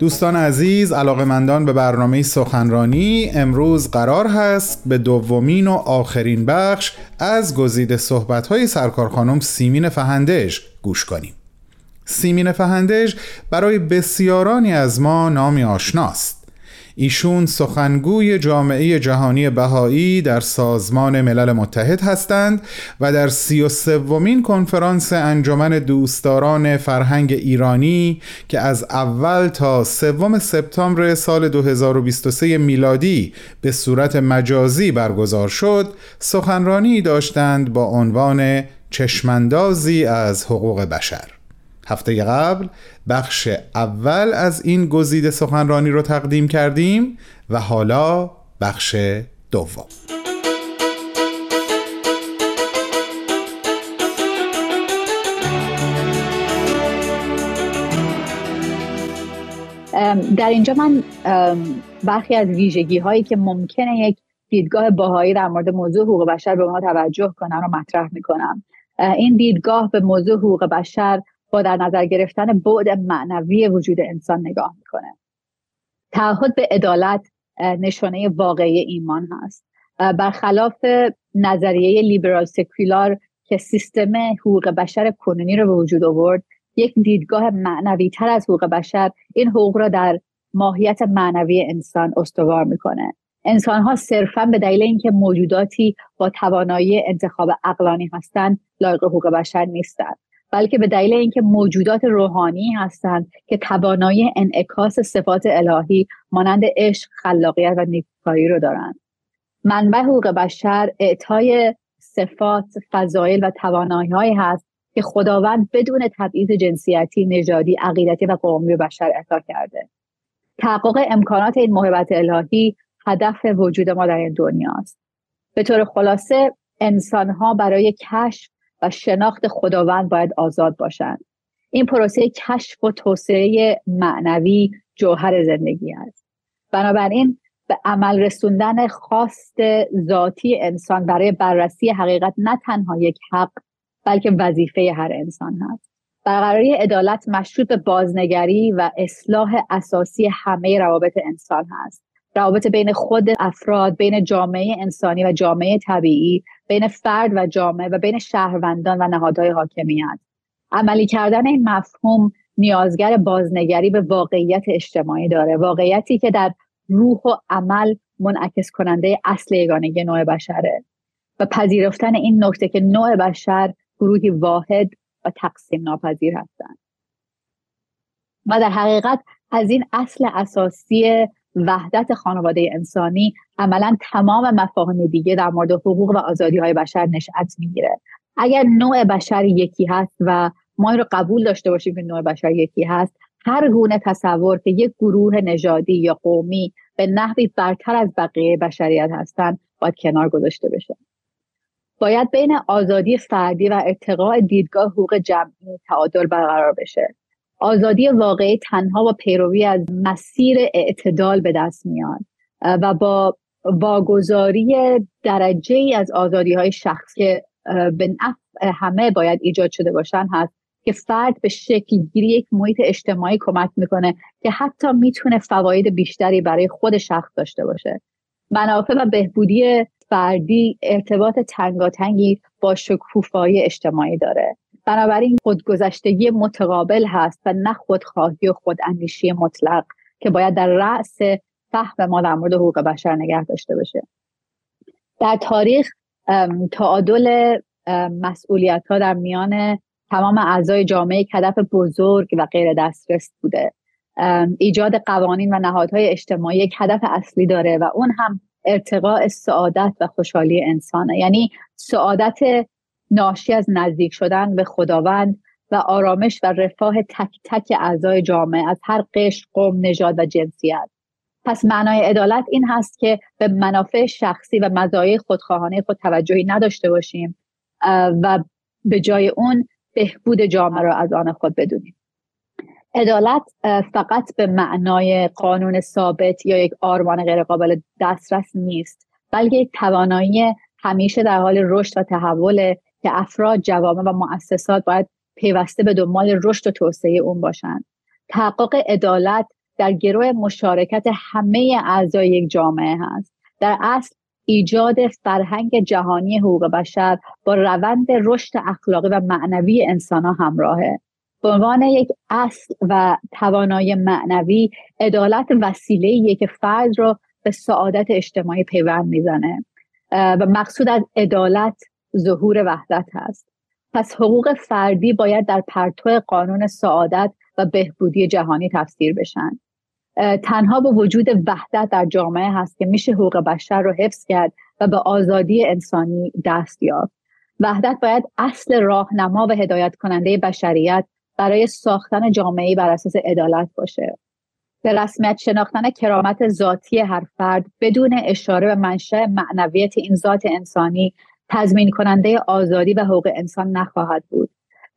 دوستان عزیز علاقمندان به برنامه سخنرانی امروز قرار هست به دومین و آخرین بخش از گزیده صحبت‌های سرکار خانم سیمین فهندش گوش کنیم. سیمین فهندش برای بسیارانی از ما نامی آشناست. ایشون سخنگوی جامعه جهانی بهایی در سازمان ملل متحد هستند و در سی و سومین کنفرانس انجمن دوستداران فرهنگ ایرانی که از اول تا سوم سپتامبر سال 2023 میلادی به صورت مجازی برگزار شد سخنرانی داشتند با عنوان چشمندازی از حقوق بشر. هفته قبل بخش اول از این گزیده سخنرانی رو تقدیم کردیم و حالا بخش دوم. در اینجا من برخی از ویژگی هایی که ممکنه یک دیدگاه باهایی در مورد موضوع حقوق بشر به ما توجه کنن رو مطرح می‌کنم. این دیدگاه به موضوع حقوق بشر با در نظر گرفتن بعد معنوی وجود انسان نگاه می‌کنه. تعهد به عدالت نشانه واقعی ایمان هست. برخلاف نظریه لیبرال سکولار که سیستم حقوق بشر کنونی رو به وجود آورد یک دیدگاه معنوی تر از حقوق بشر این حقوق را در ماهیت معنوی انسان استوار می‌کنه. انسان ها صرفا به دلیل اینکه موجوداتی با توانایی انتخاب اقلانی هستند لایق حقوق بشر نیستند. بلکه به دلیل اینکه موجودات روحانی هستند که توانایی انعکاس صفات الهی مانند عشق خلاقیت و نیکوکاری رو دارند. منبع حقوق بشر اعطای صفات فضایل و توانایی هست که خداوند بدون تبعیض جنسیتی نژادی عقیدتی و قومی بشر اعطا کرده. تحقق امکانات این محبت الهی هدف وجود ما در این دنیاست به طور خلاصه انسان ها برای کشف و شناخت خداوند باید آزاد باشند. این پروسه کشف و توسعه معنوی جوهر زندگی است. بنابراین به عمل رسوندن خواست ذاتی انسان برای بررسی حقیقت نه تنها یک حق بلکه وظیفه هر انسان هست. برقراری عدالت مشروط به بازنگری و اصلاح اساسی همه روابط انسان هست. روابط بین خود افراد بین جامعه انسانی و جامعه طبیعی بین فرد و جامعه و بین شهروندان و نهادهای حاکمیت. عملی کردن این مفهوم نیازگر بازنگری به واقعیت اجتماعی داره. واقعیتی که در روح و عمل منعکس کننده اصل یگانگی نوع بشره. و پذیرفتن این نکته که نوع بشر گروهی واحد و تقسیم ناپذیر هستند. و در حقیقت از این اصل اساسی وحدت خانواده انسانی عملا تمام مفاهیم دیگه در مورد حقوق و آزادی های بشر نشأت می‌گیره. اگر نوع بشر یکی هست و ما این رو قبول داشته باشیم که نوع بشر یکی هست هر گونه تصور که یک گروه نژادی یا قومی به نحوی برتر از بقیه بشریت هستند باید کنار گذاشته بشه. باید بین آزادی فردی و ارتقاء دیدگاه حقوق جمعی تعادل برقرار بشه. آزادی واقعی تنها با پیروی از مسیر اعتدال به دست میاد و با واگذاری درجه ای از آزادی های شخص که به نفع همه باید ایجاد شده باشن هست که فرد به شکل گیری یک محیط اجتماعی کمک می‌کنه که حتی می‌تونه فواید بیشتری برای خود شخص داشته باشه. منافع و بهبودی فردی ارتباط تنگاتنگی با شکوفایی اجتماعی داره. بنابراین خودگذشتگی متقابل هست و نه خودخواهی و خوداندیشی مطلق که باید در رأس فهم ما در مورد حقوق بشر نگه داشته باشه. در تاریخ تعادل مسئولیت ها در میان تمام اعضای جامعه هدف بزرگ و غیر دسترس بوده. ایجاد قوانین و نهادهای اجتماعی یک هدف اصلی داره و اون هم ارتقاء سعادت و خوشحالی انسانه. یعنی سعادت ناشی از نزدیک شدن به خداوند و آرامش و رفاه تک تک اعضای جامعه از هر قشر قوم نژاد و جنسیت. پس معنای عدالت این هست که به منافع شخصی و مزایای خودخواهانه خود توجهی نداشته باشیم و به جای اون بهبود جامعه را از آن خود بدونیم. عدالت فقط به معنای قانون ثابت یا یک آرمان غیرقابل دسترس نیست بلکه یک توانایی همیشه در حال رشد و تحول که افراد جوامع و مؤسسات باید پیوسته به دنبال رشد و توسعه اون باشند تحقق عدالت در گروه مشارکت همه اعضای یک جامعه هست. در اصل ایجاد فرهنگ جهانی حقوق بشر با روند رشد اخلاقی و معنوی انسان ها همراهه. به عنوان یک اصل و توانایی معنوی عدالت وسیله که فرد رو به سعادت اجتماعی پیوند می‌زنه. و مقصود از عدالت ظهور وحدت هست. پس حقوق فردی باید در پرتو قانون سعادت و بهبودی جهانی تفسیر بشن. تنها با وجود وحدت در جامعه هست که میشه حقوق بشر رو حفظ کرد و به آزادی انسانی دست یافت. وحدت باید اصل راهنما و هدایت کننده بشریت برای ساختن جامعه بر اساس عدالت باشه. به رسمیت شناختن کرامت ذاتی هر فرد بدون اشاره به منشأ معنویت این ذات انسانی تضمین کننده آزادی و حقوق انسان نخواهد بود.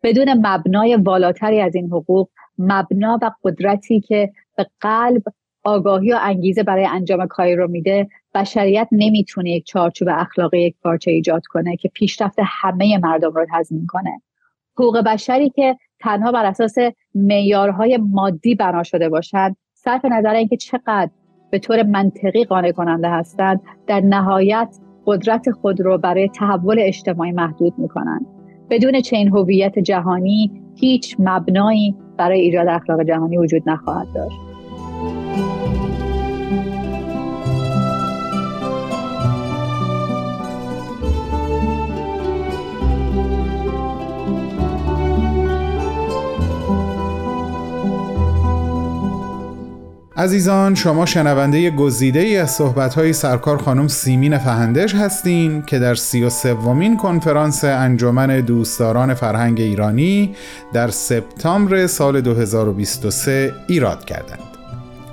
بدون مبنای والاتری از این حقوق مبنا و قدرتی که به قلب آگاهی و انگیزه برای انجام کاری رو میده بشریت نمی‌تونه یک چارچوب اخلاقی یک پارچه ایجاد کنه که پیشرفت همه مردم رو تضمین کنه. حقوق بشری که تنها بر اساس معیارهای مادی بنا شده باشند صرف نظر اینکه چقدر به طور منطقی قانع کننده هستند در نهایت قدرت خود رو برای تحول اجتماعی محدود می‌کنند. بدون چنین هویت جهانی هیچ مبنایی برای ایجاد اخلاق جهانی وجود نخواهد داشت. عزیزان شما شنونده گزیده ای از صحبت‌های سرکار خانم سیمین فهندش هستین که در سی و سومین کنفرانس انجمن دوستداران فرهنگ ایرانی در سپتامبر سال 2023 ایراد کردند.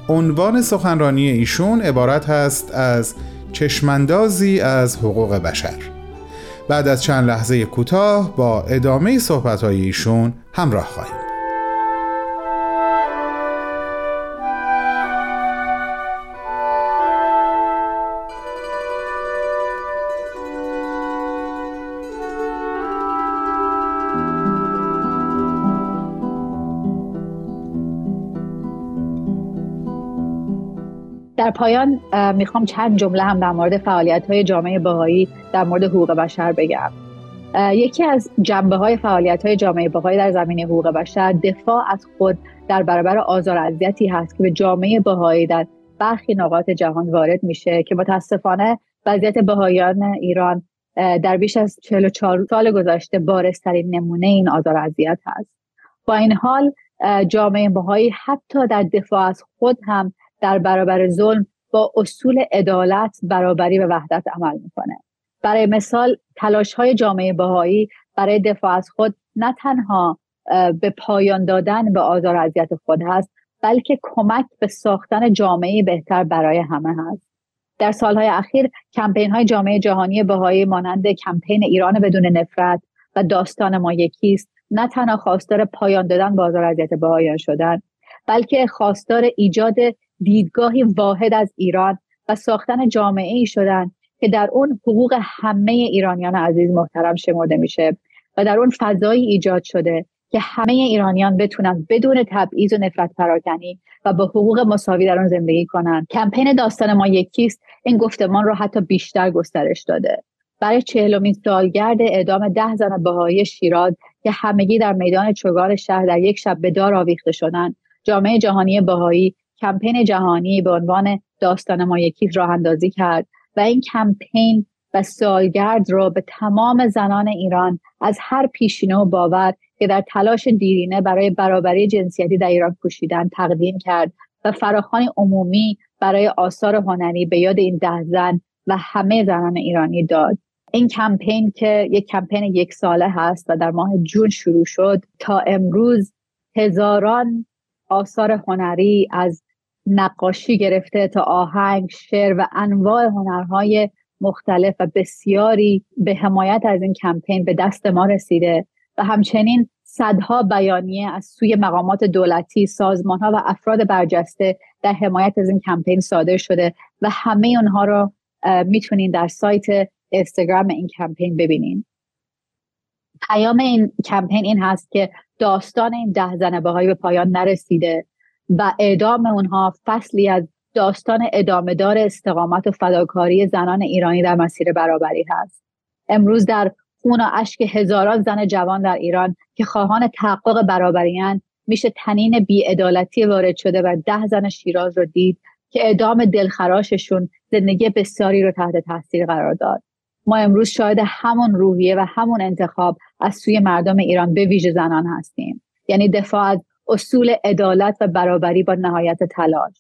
عنوان سخنرانی ایشون عبارت هست از چشمندازی از حقوق بشر. بعد از چند لحظه کوتاه با ادامه صحبت‌های ایشون همراه خواهیم. پایان می‌خوام چند جمله هم در مورد فعالیت های جامعه بهایی در مورد حقوق بشر بگم. یکی از جنبه های فعالیت های جامعه بهایی در زمینه حقوق بشر دفاع از خود در برابر آزار اذیتی هست که به جامعه بهایی در برخی نقاط جهان وارد میشه که متاسفانه وضعیت بهاییان ایران در بیش از 44 سال گذشته بارسترین نمونه این آزار اذیت هست. با این حال جامعه بهایی حتی در دفاع از خود هم در برابر ظلم با اصول عدالت برابری و وحدت عمل می‌کنه. برای مثال تلاش های جامعه بهایی برای دفاع از خود نه تنها به پایان دادن به آزار و اذیت خود هست بلکه کمک به ساختن جامعه بهتر برای همه هست. در سالهای اخیر کمپین های جامعه جهانی بهایی مانند کمپین ایران بدون نفرت و داستان ما یکیست نه تنها خواستار پایان دادن به آزار اذیت بهاییان شدن بلکه خواستار ایجاد دیدگاهی واحد از ایران و ساختن جامعه ای شدن که در اون حقوق همه ایرانیان عزیز محترم شمرده میشه و در اون فضایی ایجاد شده که همه ایرانیان بتونن بدون تبعیض و نفرت پراکنی و با حقوق مساوی در آن زندگی کنند کمپین داستان ما یکیست این گفتمان رو حتی بیشتر گسترش داده. برای چهلمین سالگرد اعدام ده زن بهایی شیراز که همگی در میدان چوگان شهر در یک شب به دار آویخته شدند جامعه جهانی بهایی کمپین جهانی به عنوان داستان ما یکی راه اندازی کرد و این کمپین و سالگرد را به تمام زنان ایران از هر پیشینه و باور که در تلاش دیرینه برای برابری جنسیتی در ایران کوشیدن تقدیم کرد و فراخانی عمومی برای آثار هنری به یاد این ده زن و همه زنان ایرانی داد. این کمپین که یک کمپین یک ساله هست و در ماه جون شروع شد تا امروز هزاران آثار هنری از نقاشی گرفته تا آهنگ شعر و انواع هنرهای مختلف و بسیاری به حمایت از این کمپین به دست ما رسیده و همچنین صدها بیانیه از سوی مقامات دولتی، سازمان ها و افراد برجسته در حمایت از این کمپین صادر شده و همه اونها رو می‌تونین در سایت اینستاگرام این کمپین ببینین. پیام این کمپین این هست که داستان این ده زن به پایان نرسیده و اعدام اونها فصلی از داستان ادامه دار استقامت و فداکاری زنان ایرانی در مسیر برابری هست. امروز در خون و اشک هزاران زن جوان در ایران که خواهان تحقق برابریان میشه تنین بیعدالتی وارد شده و ده زن شیراز رو دید که اعدام دلخراششون زندگی بسیاری رو تحت تاثیر قرار داد. ما امروز شاهد همون روحیه و همون انتخاب از سوی مردم ایران به ویژه زنان هستیم. یعنی دفاع از اصول عدالت و برابری با نهایت تلاش.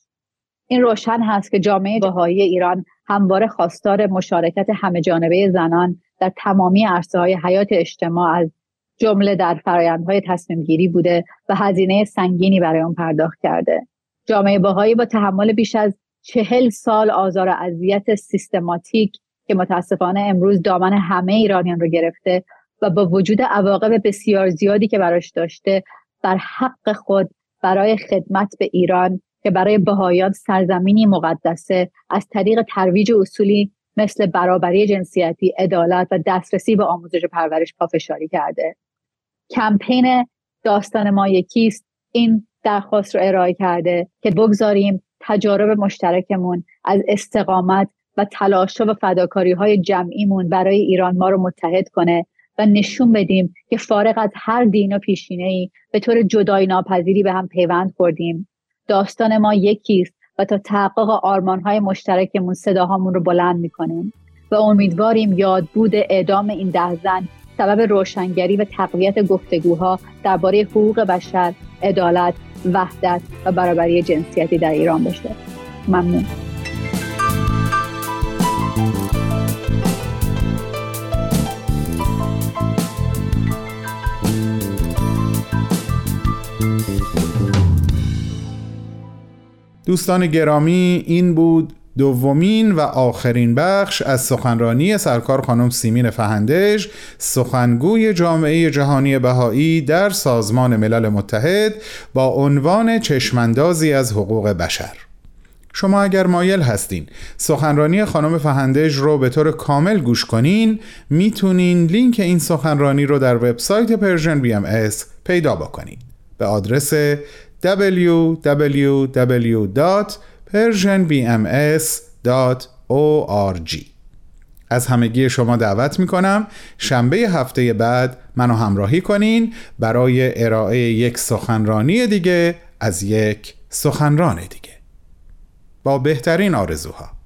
این روشن هست که جامعه بهایی ایران همواره خواستار مشارکت همه جانبه زنان در تمامی عرصه های حیات اجتماع از جمله در فرایندهای تصمیم گیری بوده و هزینه سنگینی برای اون پرداخت کرده. جامعه بهایی با تحمل بیش از چهل سال آزار و اذیت سیستماتیک که متاسفانه امروز دامن همه ایرانیان رو گرفته و با وجود عواقب بسیار زیادی که براش داشته بر حق خود برای خدمت به ایران که برای بهایان سرزمینی مقدسه از طریق ترویج اصولی مثل برابری جنسیتی، عدالت و دسترسی به آموزش و پرورش پافشاری کرده. کمپین داستان ما یکیست این درخواست رو ارائه کرده که بگذاریم تجارب مشترکمون از استقامت و تلاش و فداکاری های جمعیمون برای ایران ما رو متحد کنه و نشون بدیم که فارغ از هر دین و پیشینه ای به طور جدای ناپذیری به هم پیوند خوردیم داستان ما یکیست و تا تحقق آرمان های مشترکمون صداهامون رو بلند می‌کنیم و امیدواریم یاد بود اعدام این ده زن سبب روشنگری و تقویت گفتگوها درباره حقوق بشر، عدالت، وحدت و برابری جنسیتی در ایران بشه. ممنون. دوستان گرامی این بود دومین و آخرین بخش از سخنرانی سرکار خانم سیمین فهندش سخنگوی جامعه جهانی بهایی در سازمان ملل متحد با عنوان چشمندازی از حقوق بشر. شما اگر مایل هستین سخنرانی خانم فهندژ رو به طور کامل گوش کنین می‌تونین لینک این سخنرانی رو در وبسایت Persian BMS پیدا بکنین. به آدرس www.persianbms.org از همگی شما دعوت می کنم شنبه هفته بعد منو همراهی کنین برای ارائه یک سخنرانی دیگه از یک سخنران دیگه. با بهترین آرزوها.